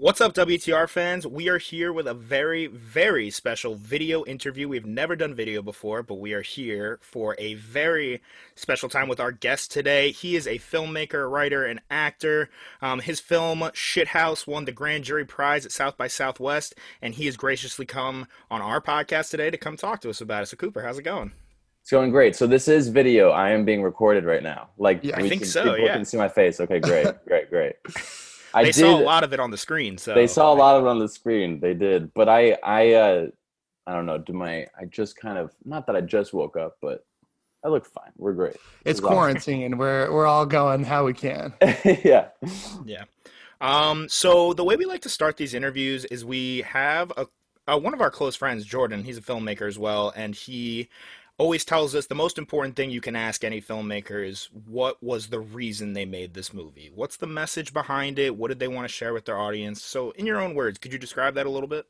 What's up, WTR fans? We are here with a very, very special video interview. We've never done video before, but we are here for a very special time with our guest today. He is a filmmaker, writer, and actor. Um, his film Shithouse won the Grand Jury Prize at South by Southwest, and he has graciously come on our podcast today to come talk to us about it. So, Cooper, how's it going? It's going great. So this is video. I am being recorded right now. Like yeah, I think can, so. People yeah. can see my face. Okay, great, great, great. I they did, saw a lot of it on the screen. So they saw a lot of it on the screen. They did, but I, I, uh, I don't know. Do my? I just kind of not that I just woke up, but I look fine. We're great. It's quarantine. we're we're all going how we can. yeah. Yeah. Um. So the way we like to start these interviews is we have a, a one of our close friends, Jordan. He's a filmmaker as well, and he always tells us the most important thing you can ask any filmmaker is what was the reason they made this movie? What's the message behind it? What did they want to share with their audience? So, in your own words, could you describe that a little bit?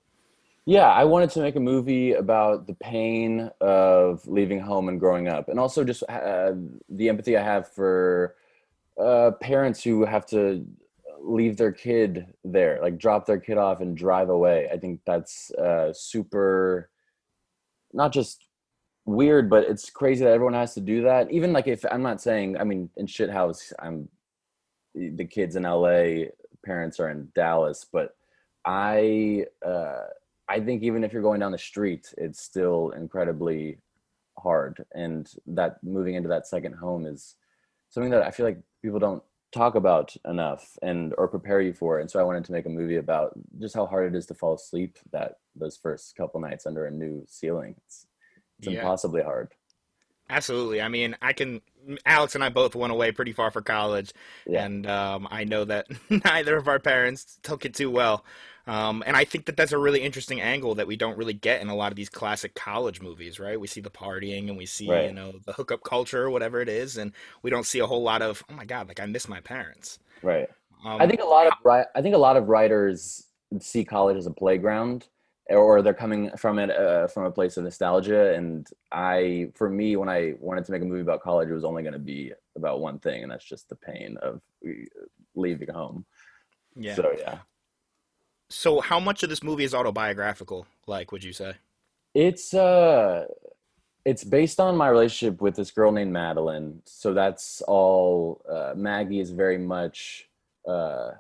Yeah, I wanted to make a movie about the pain of leaving home and growing up, and also just uh, the empathy I have for uh, parents who have to leave their kid there, like drop their kid off and drive away. I think that's uh, super, not just weird, but it's crazy that everyone has to do that. Even like if I'm not saying, I mean, in shithouse, I'm the kids in LA, parents are in Dallas, but I uh, I think even if you're going down the street, it's still incredibly hard, and that moving into that second home is something that I feel like people don't talk about enough and or prepare you for. And so i wanted to make a movie about just how hard it is to fall asleep that those first couple nights under a new ceiling. It's it's yeah. impossibly hard. Absolutely. I mean, I can. Alex and I both went away pretty far for college, yeah. and um, I know that neither of our parents took it too well. Um, and I think that that's a really interesting angle that we don't really get in a lot of these classic college movies, right? We see the partying and we see, right. you know, the hookup culture or whatever it is, and we don't see a whole lot of, oh my god, like I miss my parents. Right. Um, I think a lot of I think a lot of writers see college as a playground or they're coming from it uh, from a place of nostalgia. And i for me when i wanted to make a movie about college it was only going to be about one thing and that's just the pain of uh, leaving home. Yeah. So yeah. So how much of this movie is autobiographical like would you say? It's uh it's based on my relationship with this girl named madeline. So that's all uh, maggie is very much uh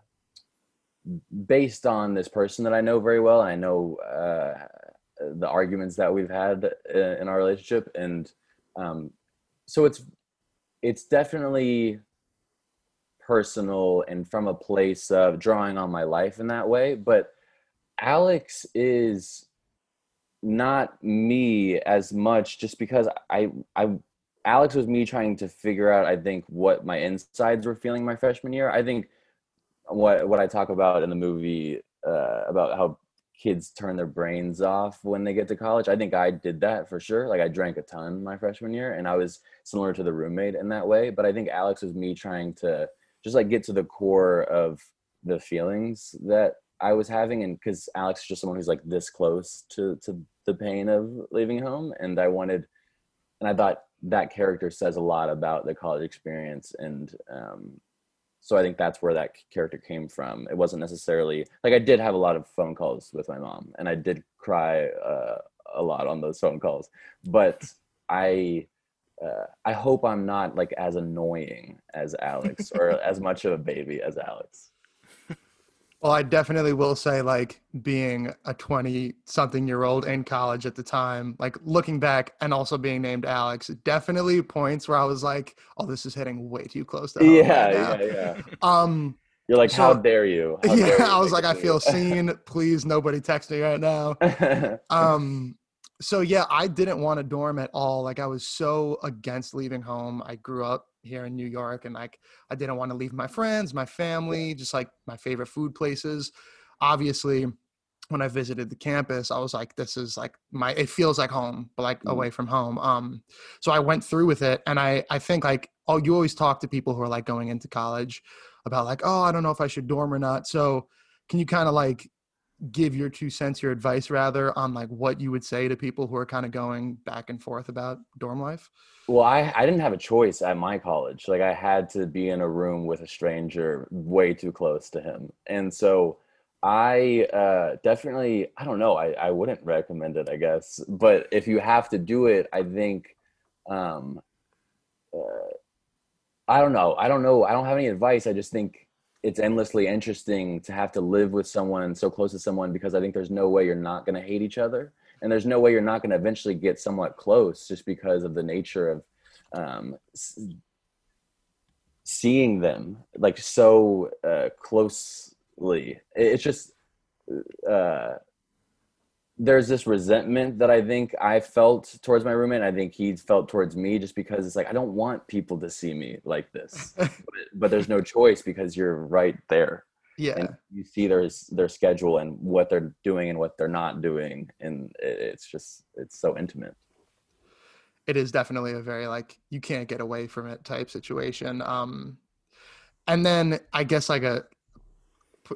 based on this person that I know very well, and I know uh, the arguments that we've had uh, in our relationship, and um, so it's it's definitely personal and from a place of drawing on my life in that way. But Alex is not me as much, just because I I Alex was me trying to figure out, I think, what my insides were feeling my freshman year. I think what what I talk about in the movie uh, about how kids turn their brains off when they get to college. I think I did that for sure. Like I drank a ton my freshman year, and I was similar to the roommate in that way. But I think Alex was me trying to just like get to the core of the feelings that I was having, and because Alex is just someone who's like this close to to the pain of leaving home, and I wanted, and I thought that character says a lot about the college experience and um, so i think that's where that character came from. It wasn't necessarily like i did have a lot of phone calls with my mom and i did cry uh, a lot on those phone calls. But i uh, i hope i'm not like as annoying as alex or as much of a baby as alex well, I definitely will say, like, being a 20 something year old in college at the time, like, looking back and also being named Alex, definitely points where I was like, oh, this is hitting way too close to home. Yeah, right yeah, yeah. Um, You're like, so, how dare you? How yeah, dare you I was like, I feel seen. Please, nobody text me right now. um, so yeah, I didn't want a dorm at all. Like, I was so against leaving home. I grew up here in New York and like I didn't want to leave my friends, my family, just like my favorite food places. Obviously, when I visited the campus, I was like, this is like my it feels like home, but like mm-hmm. away from home. Um so I went through with it and I I think like oh you always talk to people who are like going into college about like, oh, I don't know if I should dorm or not. So can you kind of like give your two cents, your advice rather, on like what you would say to people who are kind of going back and forth about dorm life? Well, I, I didn't have a choice at my college. Like I had to be in a room with a stranger way too close to him. And so I uh, definitely, I don't know, I, I wouldn't recommend it, I guess. But if you have to do it, I think, um, uh, I don't know. I don't know. I don't have any advice. I just think it's endlessly interesting to have to live with someone so close to someone because I think there's no way you're not going to hate each other. And there's no way you're not going to eventually get somewhat close just because of the nature of um, seeing them like so uh, closely. It's just uh, there's this resentment that I think I felt towards my roommate. I think he felt towards me just because it's like I don't want people to see me like this, but, but, there's no choice because you're right there. Yeah, and you see their their schedule and what they're doing and what they're not doing, and it's just it's so intimate it is definitely a very like you can't get away from it type situation. Um, and then I guess like a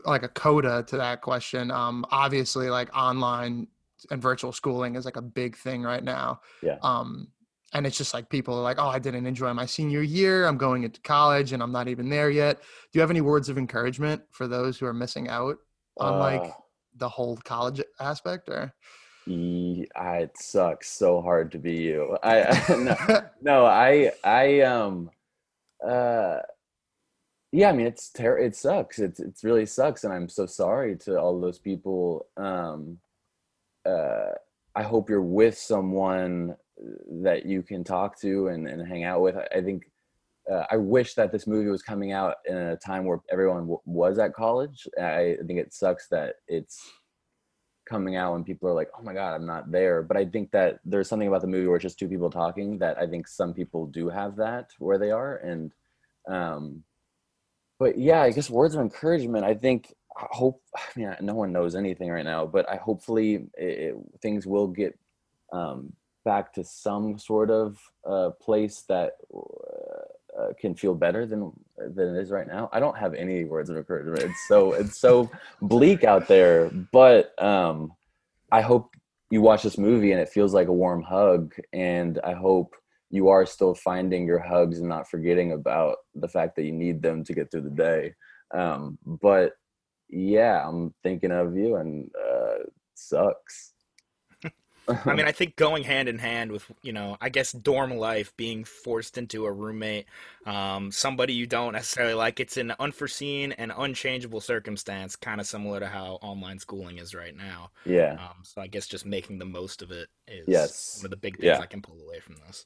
like a coda to that question. Um, obviously, like online and virtual schooling is like a big thing right now. Yeah. Um, and it's just like people are like, oh, I didn't enjoy my senior year. I'm going into college and I'm not even there yet. Do you have any words of encouragement for those who are missing out on uh, like the whole college aspect or? I, it sucks so hard to be you. I no, no, I I um uh yeah, I mean it's ter- it sucks. It's it really sucks and I'm so sorry to all those people. Um uh I hope you're with someone that you can talk to and, and hang out with. I think uh, I wish that this movie was coming out in a time where everyone w- was at college. I think it sucks that it's coming out when people are like, oh my God, I'm not there. But I think that there's something about the movie where it's just two people talking that I think some people do have that where they are. And, um, but yeah, I guess words of encouragement, I think, I hope, I mean, no one knows anything right now, but I hopefully it, things will get um, back to some sort of uh, place that uh, uh, can feel better than than it is right now. I don't have any words of encouragement. It's so it's so bleak out there. But um, I hope you watch this movie and it feels like a warm hug. And I hope you are still finding your hugs and not forgetting about the fact that you need them to get through the day. Um, but yeah, I'm thinking of you and uh, sucks. I mean, I think going hand in hand with, you know, I guess dorm life, being forced into a roommate, um, somebody you don't necessarily like, it's an unforeseen and unchangeable circumstance, kind of similar to how online schooling is right now. Yeah. Um, so I guess just making the most of it is yes. one of the big things yeah. I can pull away from this.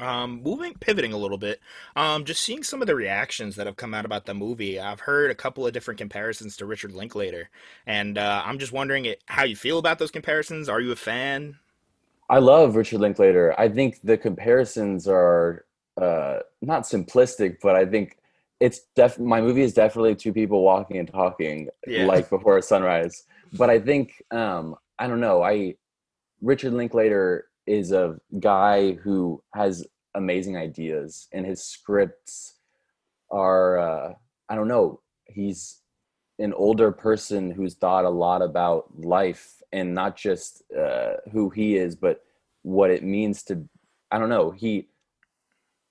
Um, moving, pivoting a little bit, um, just seeing some of the reactions that have come out about the movie. I've heard a couple of different comparisons to Richard Linklater, and uh, I'm just wondering how you feel about those comparisons. Are you a fan? I love Richard Linklater. I think the comparisons are uh, not simplistic, but I think it's def. My movie is definitely two people walking and talking, yeah. like before sunrise. But I think um, I don't know. I Richard Linklater is a guy who has amazing ideas and his scripts are uh, i don't know he's an older person who's thought a lot about life and not just uh, who he is but what it means to i don't know he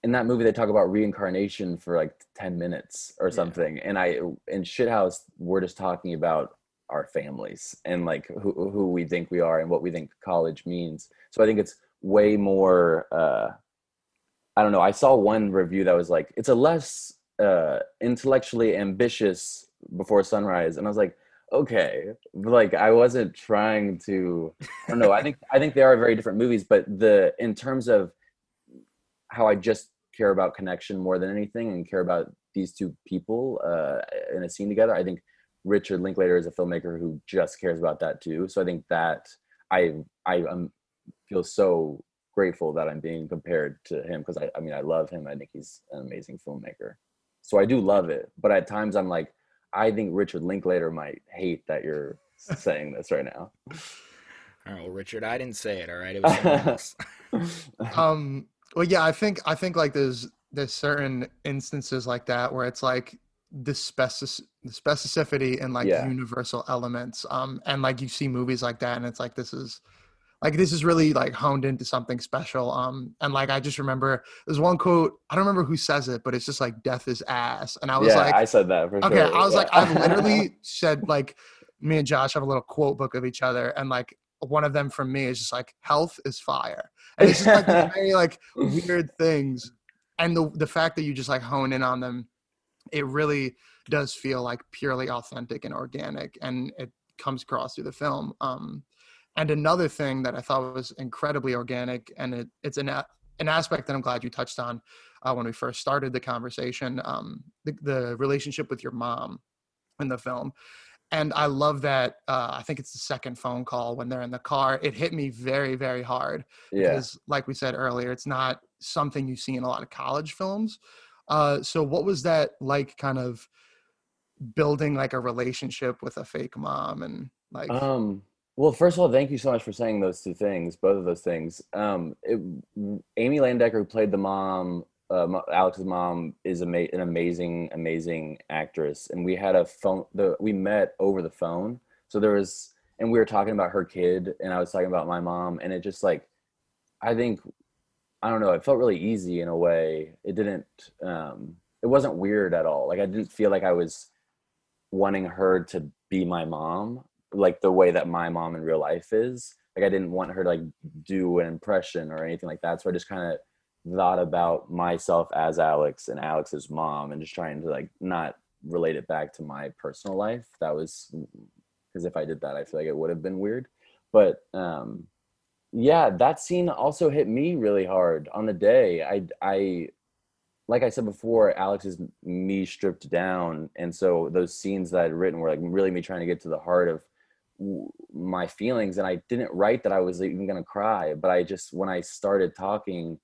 in that movie they talk about reincarnation for like 10 minutes or something yeah. and i in shithouse we're just talking about our families and like who, who we think we are and what we think college means. So i think it's way more uh i don't know i saw one review that was like it's a less uh intellectually ambitious before sunrise and i was like okay like i wasn't trying to i don't know i think i think they are very different movies but the in terms of how i just care about connection more than anything and care about these two people uh in a scene together i think richard linklater is a filmmaker who just cares about that too so i think that i i am feel so grateful that I'm being compared to him because I, I mean I love him. I think he's an amazing filmmaker. So I do love it. But at times I'm like, I think Richard Linklater might hate that you're saying this right now. All right, well, Richard, I didn't say it. All right, it was um. Well, yeah, I think I think like there's there's certain instances like that where it's like the specific the specificity and like yeah. universal elements. Um, and like you see movies like that, and it's like this is like this is really like honed into something special. Um, and like I just remember there's one quote I don't remember who says it, but it's just like death is ass, and I was yeah, like, I said that for okay, sure. I was yeah. like, I've literally said like me and Josh have a little quote book of each other, and like one of them from me is just like health is fire, and it's just like very like weird things, and the the fact that you just like hone in on them, it really does feel like purely authentic and organic, and it comes across through the film. Um, and another thing that I thought was incredibly organic, and it, it's an a- an aspect that I'm glad you touched on uh, when we first started the conversation, um, the, the relationship with your mom in the film. And I love that. Uh, I think it's the second phone call when they're in the car. It hit me very, very hard yeah. because, like we said earlier, it's not something you see in a lot of college films. Uh, so, what was that like, kind of building like a relationship with a fake mom and like? Um, well, first of all, thank you so much for saying those two things, both of those things. Um, it, Amy Landecker, who played the mom, uh, Alex's mom, is ama- an amazing, amazing actress. And we had a phone. The we met over the phone, so there was, and we were talking about her kid, and I was talking about my mom, and it just like, I think, I don't know, it felt really easy in a way. It didn't. Um, it wasn't weird at all. Like I didn't feel like I was wanting her to be my mom like the way that my mom in real life is like i didn't want her to like do an impression or anything like that so i just kind of thought about myself as alex and alex's mom and just trying to like not relate it back to my personal life. That was because if i did that i feel like it would have been weird. But um yeah that scene also hit me really hard. On the day i i like I said before, Alex is me stripped down, and so those scenes that I'd written were like really me trying to get to the heart of my feelings. And I didn't write that I was even gonna cry, but I just when I started talking,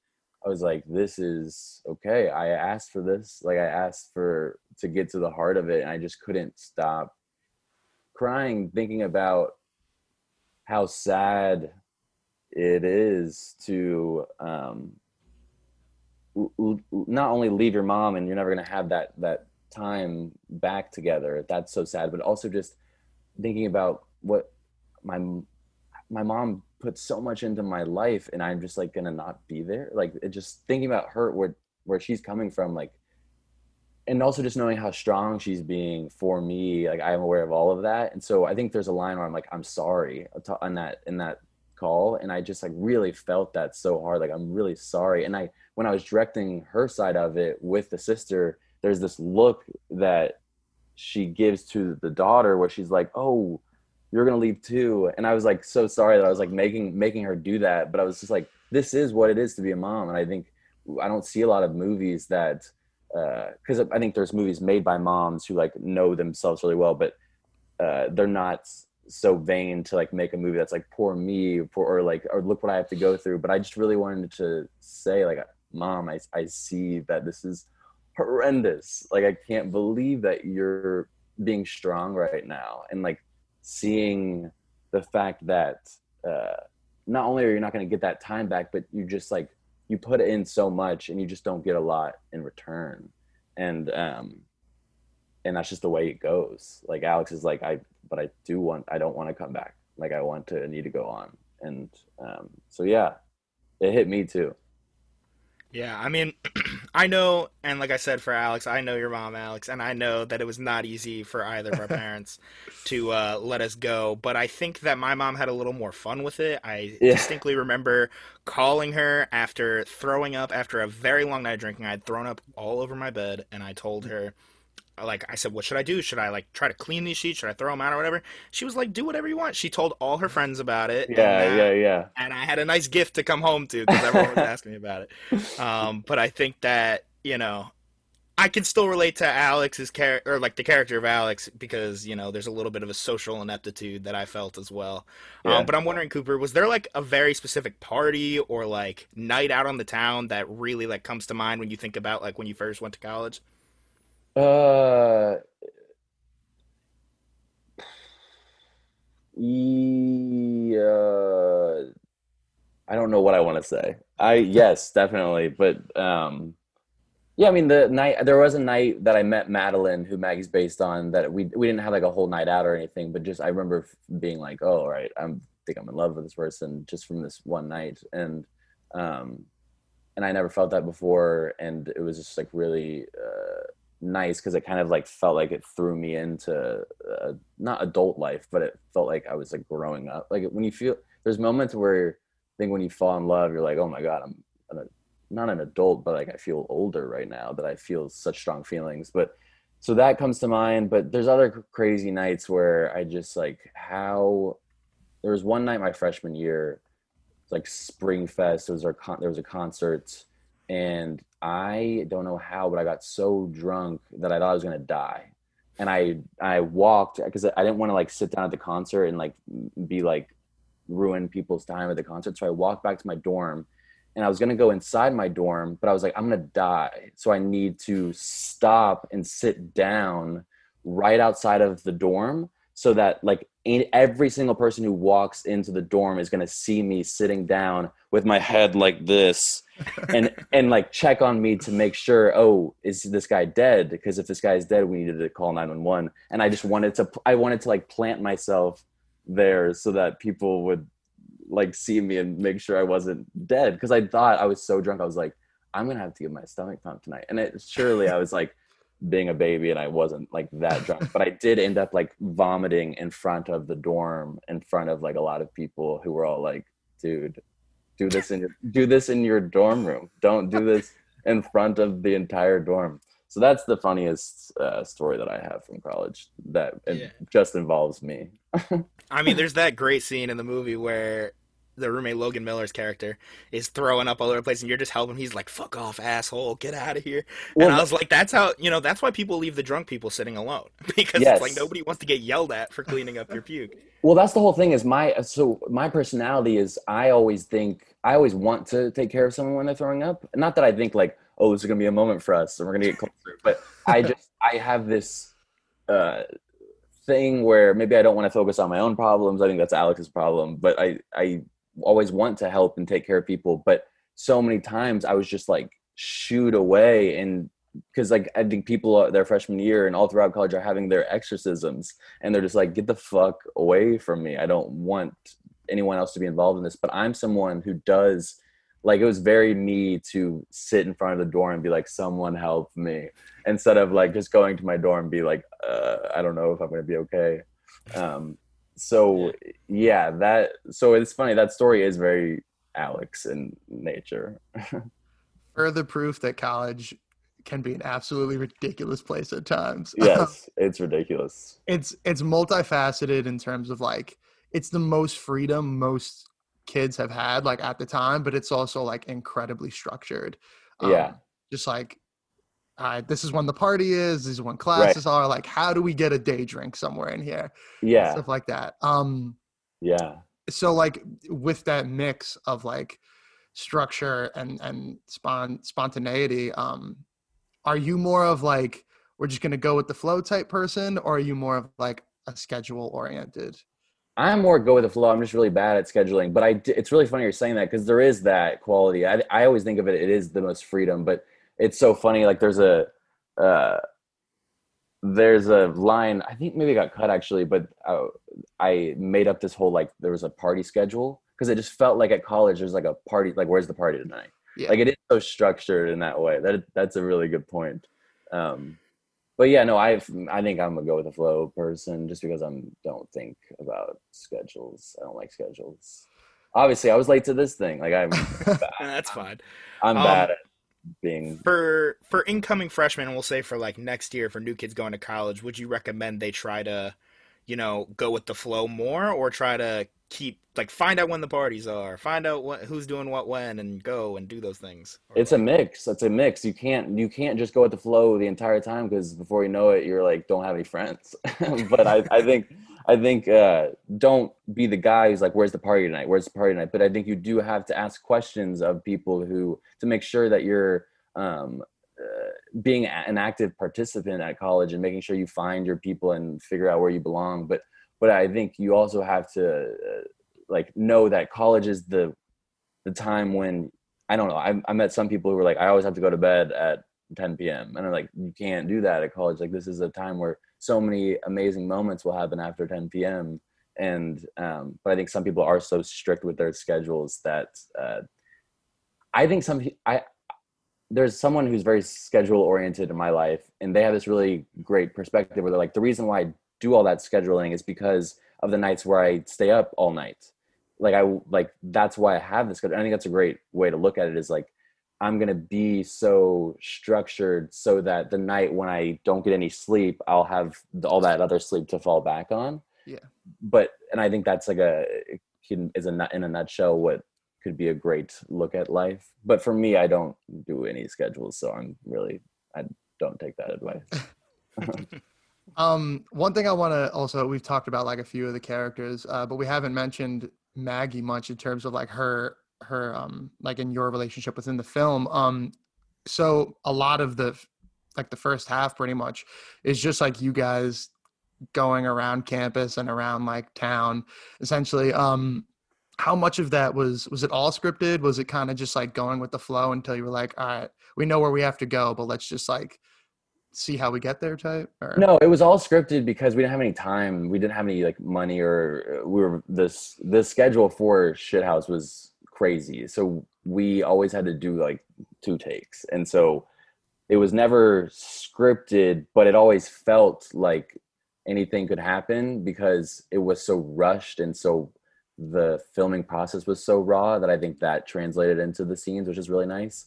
I was like, "This is okay." I asked for this, like I asked for to get to the heart of it, and I just couldn't stop crying, thinking about how sad it is to um, not only leave your mom and you're never going to have that that time back together that's so sad but also just thinking about what my my mom put so much into my life and i'm just like gonna not be there like just thinking about her where where she's coming from like and also just knowing how strong she's being for me like i'm aware of all of that and so i think there's a line where i'm like i'm sorry uh, on that in that call and i just like really felt that so hard like i'm really sorry. And i when i was directing her side of it with the sister there's this look that she gives to the daughter where she's like oh you're gonna leave too. And i was like so sorry that i was like making making her do that but i was just like this is what it is to be a mom. And i think i don't see a lot of movies that uh because uh, i think there's movies made by moms who like know themselves really well but uh, they're not so vain to like make a movie that's like poor me poor, or like or look what i have to go through but i just really wanted to say like mom i, I see that this is horrendous. Like i can't believe that you're being strong right now. And like seeing the fact that uh not only are you not going to get that time back but you just like you put in so much and you just don't get a lot in return. And um and that's just the way it goes like alex is like i but i do want i don't want to come back like i want to need to go on and um so yeah it hit me too Yeah, I mean, I know, and like I said for Alex, I know your mom, Alex, and I know that it was not easy for either of our parents to uh, let us go. But I think that my mom had a little more fun with it. I Yeah. distinctly remember calling her after throwing up after a very long night of drinking. I had thrown up all over my bed, and I told her, like, I said, what should I do? Should I like try to clean these sheets? Should I throw them out or whatever? She was like, do whatever you want. She told all her friends about it. and yeah that- yeah yeah and I had a nice gift to come home to because everyone was asking me about it. Um, but I think that you know, I can still relate to Alex's character, or like the character of Alex, because you know, there's a little bit of a social ineptitude that I felt as well. Yeah. Um, but I'm wondering, Cooper, was there like a very specific party or like night out on the town that really like comes to mind when you think about like when you first went to college? Uh, yeah, I don't know what I want to say. I yes, definitely, but um, yeah. I mean, the night there was a night that I met Madeline, who Maggie's based on. That we we didn't have like a whole night out or anything, but just I remember being like, oh, all right, I'm think I'm in love with this person just from this one night. And, um, and I never felt that before. And it was just like really, uh, nice because it kind of like felt like it threw me into uh, not adult life, but it felt like I was like growing up. Like when you feel there's moments where I think when you fall in love, you're like, oh my god, I'm an, not an adult, but like I feel older right now. That I feel such strong feelings, but so that comes to mind. But there's other crazy nights where I just like how there was one night my freshman year, like Spring Fest. There was our con- there was a concert, and I don't know how, but I got so drunk that I thought I was gonna die. And I I walked because I didn't want to like sit down at the concert and like be like ruin people's time at the concert. So I walked back to my dorm and I was gonna go inside my dorm, but I was like, I'm gonna die. So I need to stop and sit down right outside of the dorm so that like every single person who walks into the dorm is to see me sitting down with my head like this and and like check on me to make sure oh is this guy dead? Because if this guy is dead we needed to call 911 and i just wanted to i wanted to like plant myself there so that people would like see me and make sure i wasn't dead. Because i thought i was so drunk i was like i'm gonna have to get my stomach pumped tonight. And it surely i was like being a baby and I wasn't like that drunk, but I did end up like vomiting in front of the dorm in front of like a lot of people who were all like, dude, do this in your do this in your dorm room. Don't do this in front of the entire dorm. So that's the funniest uh, story that I have from college that yeah. just involves me. I mean, there's that great scene in the movie where the roommate Logan Miller's character is throwing up all over the place, and you're just helping. He's like, "Fuck off, asshole! Get out of here!" Well, and I was like, "That's how you know. That's why people leave the drunk people sitting alone because yes. it's like nobody wants to get yelled at for cleaning up your puke." Well, that's the whole thing. Is my so my personality is I always think I always want to take care of someone when they're throwing up. Not that I think like, "Oh, this is gonna be a moment for us, and we're gonna get closer," but I just I have this. Uh, thing where maybe I don't want to focus on my own problems. I think that's Alex's problem, but I I always want to help and take care of people but so many times i was just like shoot away and because like i think people their freshman year and all throughout college are having their exorcisms and they're just like get the fuck away from me. I don't want anyone else to be involved in this. But i'm someone who does like it was very me to sit in front of the door and be like someone help me instead of like just going to my door and be like uh, i don't know if i'm going to be okay. Um, so yeah. that so it's funny that story is very alex in nature. Further proof that college can be an absolutely ridiculous place at times. Yes it's ridiculous. It's it's multifaceted in terms of like it's the most freedom most kids have had like at the time but it's also like incredibly structured. Um, yeah just like uh, this is when the party is, this is when classes right. are. Like, how do we get a day drink somewhere in here? Yeah, stuff like that. Um, yeah. So like with that mix of like structure and and spon- spontaneity, um, are you more of like we're just gonna go with the flow type person, or are you more of like a schedule oriented? I'm more go with the flow. I'm just really bad at scheduling, but I it's really funny you're saying that because there is that quality. I I always think of it. It is the most freedom, but it's so funny. Like there's a uh, there's a line. I think maybe it got cut actually, but uh, I made up this whole like there was a party schedule because it just felt like at college there's like a party. Like where's the party tonight? Yeah. Like it is so structured in that way. That that's a really good point. Um, but yeah, no, I I think I'm a go with the flow person just because I'm don't think about schedules. I don't like schedules. Obviously, I was late to this thing. Like I'm. That's fine. I'm um, bad at being for for incoming freshmen we'll say for like next year for new kids going to college would you recommend they try to you know go with the flow more or try to keep like find out when the parties are find out what who's doing what when and go and do those things? It's a mix. It's a mix. You can't you can't just go with the flow the entire time because before you know it you're like don't have any friends. But i i think I think uh, don't be the guy who's like, "Where's the party tonight? Where's the party tonight?" But I think you do have to ask questions of people who to make sure that you're um, uh, being an active participant at college and making sure you find your people and figure out where you belong. But but I think you also have to uh, like know that college is the the time when I don't know. I, I met some people who were like, I always have to go to bed at 10 p.m. and I'm like, you can't do that at college. Like this is a time where so many amazing moments will happen after 10 p.m. and um, but I think some people are so strict with their schedules that uh, I think some I there's someone who's very schedule oriented in my life, and they have this really great perspective where they're like, the reason why I do all that scheduling is because of the nights where I stay up all night. Like I like that's why I have this. I think that's a great way to look at it. Is like I'm gonna be so structured so that the night when I don't get any sleep, I'll have all that other sleep to fall back on. Yeah. But and I think that's like a is a in a nutshell what could be a great look at life. But for me, I don't do any schedules, so I'm really I don't take that advice. um, one thing I want to also we've talked about like a few of the characters, uh, but we haven't mentioned Maggie much in terms of like her her um like in your relationship within the film. Um, so a lot of the like the first half pretty much is just like you guys going around campus and around like town essentially um how much of that was was it all scripted was it kind of just like going with the flow until you were like all right we know where we have to go but let's just like see how we get there type or? no it was all scripted because we didn't have any time we didn't have any like money or uh, we were this this schedule for shithouse was crazy so we always had to do like two takes and so it was never scripted but it always felt like anything could happen because it was so rushed and so the filming process was so raw that I think that translated into the scenes, which is really nice.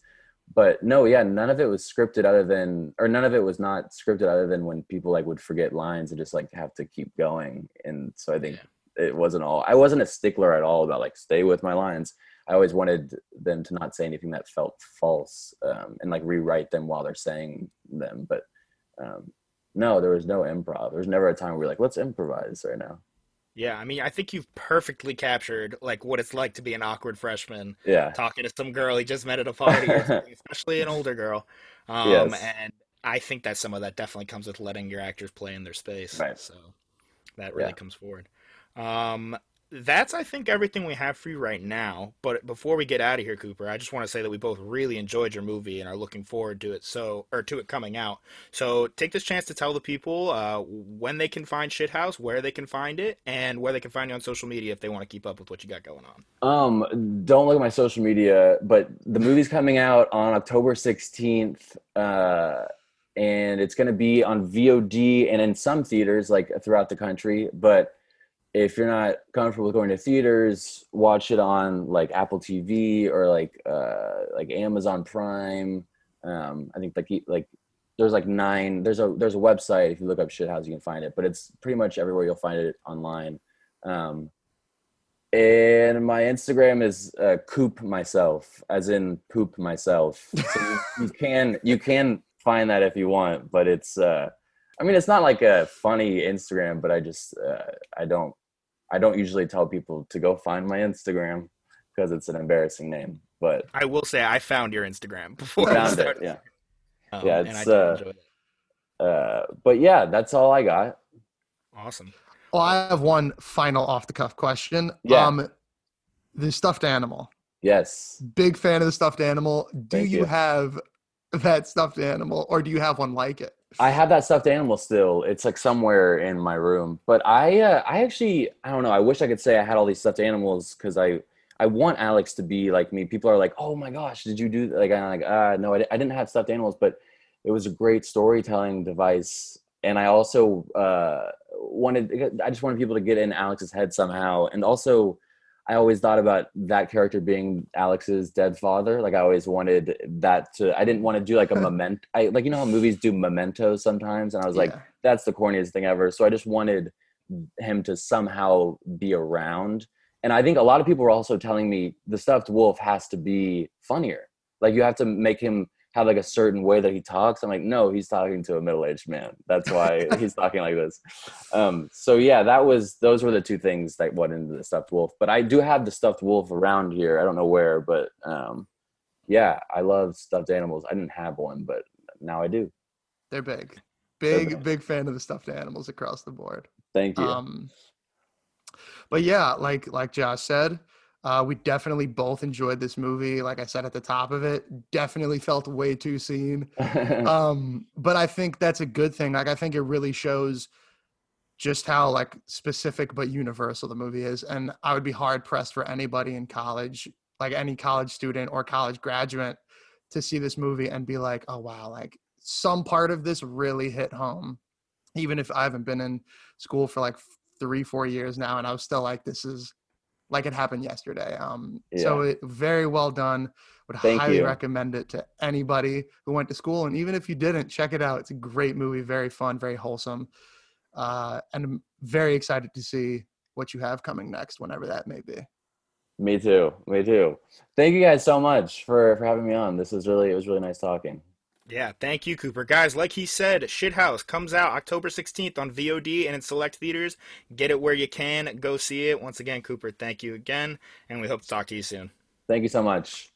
But no, yeah, none of it was scripted other than, or none of it was not scripted other than when people like would forget lines and just like have to keep going. And so I think yeah. it wasn't all, I wasn't a stickler at all about like stay with my lines. I always wanted them to not say anything that felt false um, and like rewrite them while they're saying them. But um, no, there was no improv. There was never a time where we are like, let's improvise right now. Yeah, I mean, I think you've perfectly captured like what it's like to be an awkward freshman. Yeah, talking to some girl he just met at a party, especially an older girl. Um, yes. and I think that some of that definitely comes with letting your actors play in their space. Right. So that really yeah. comes forward. Um, that's I think everything we have for you right now. But before we get out of here, Cooper, I just want to say that we both really enjoyed your movie and are looking forward to it. So or to it coming out. So take this chance to tell the people uh, when they can find Shithouse, where they can find it, and where they can find you on social media if they want to keep up with what you got going on. Um, don't look at my social media, but the movie's coming out on October sixteenth. Uh, and it's going to be on VOD and in some theaters like throughout the country, but if you're not comfortable with going to theaters, watch it on like Apple TV or like uh, like Amazon Prime. Um, I think like like there's like nine. There's a there's a website if you look up shit Shithouse you can find it, but it's pretty much everywhere you'll find it online. Um, and my Instagram is uh, coop myself, as in poop myself. So you, you can you can find that if you want, but it's. Uh, I mean, it's not like a funny Instagram, but I just uh, I don't I don't usually tell people to go find my Instagram because it's an embarrassing name. But I will say I found your Instagram before I found it. Yeah, um, yeah, it's uh, it. uh, but yeah, that's all I got. Awesome. Well, I have one final off the cuff question. Yeah. Um, the stuffed animal. Yes. Big fan of the stuffed animal. Do you, you have that stuffed animal, or do you have one like it? I have that stuffed animal still. It's like somewhere in my room. But I, uh, I actually, I don't know. I wish I could say I had all these stuffed animals because I, I want Alex to be like me. People are like, "Oh my gosh, did you do?" Like, I'm like, uh, no, I, I didn't have stuffed animals, but it was a great storytelling device. And I also uh, wanted, I just wanted people to get in Alex's head somehow, and also I always thought about that character being Alex's dead father. Like I always wanted that to. I didn't want to do like a memento. I like you know how movies do mementos sometimes, and I was like, that's the corniest thing ever. So I just wanted him to somehow be around. And I think a lot of people were also telling me the stuffed wolf has to be funnier. Like you have to make him have like a certain way that he talks. I'm like, no, he's talking to a middle-aged man. That's why he's talking like this. Um, so yeah, that was those were the two things that went into the stuffed wolf. But I do have the stuffed wolf around here. I don't know where, but um, yeah, I love stuffed animals. I didn't have one, but now I do. They're big, big, They're big. big fan of the stuffed animals across the board. Thank you. Um, but yeah, like like Josh said, uh, we definitely both enjoyed this movie. Like I said at the top of it, definitely felt way too seen. um, but I think that's a good thing. Like I think it really shows just how like specific but universal the movie is and i would be hard pressed for anybody in college like any college student or college graduate to see this movie and be like oh wow like some part of this really hit home even if i haven't been in school for like three four years now and i was still like this is like it happened yesterday um Yeah. so it very well done would Thank highly you. recommend it to anybody who went to school and even if you didn't check it out it's a great movie very fun very wholesome uh, and I'm very excited to see what you have coming next, whenever that may be. Me too. Me too. Thank you guys so much for for having me on. This was really it was really nice talking. Yeah, thank you, Cooper. Guys, like he said, Shithouse comes out October 16th on VOD and in select theaters. Get it where you can. Go see it. Once again, Cooper, thank you again, and we hope to talk to you soon. Thank you so much.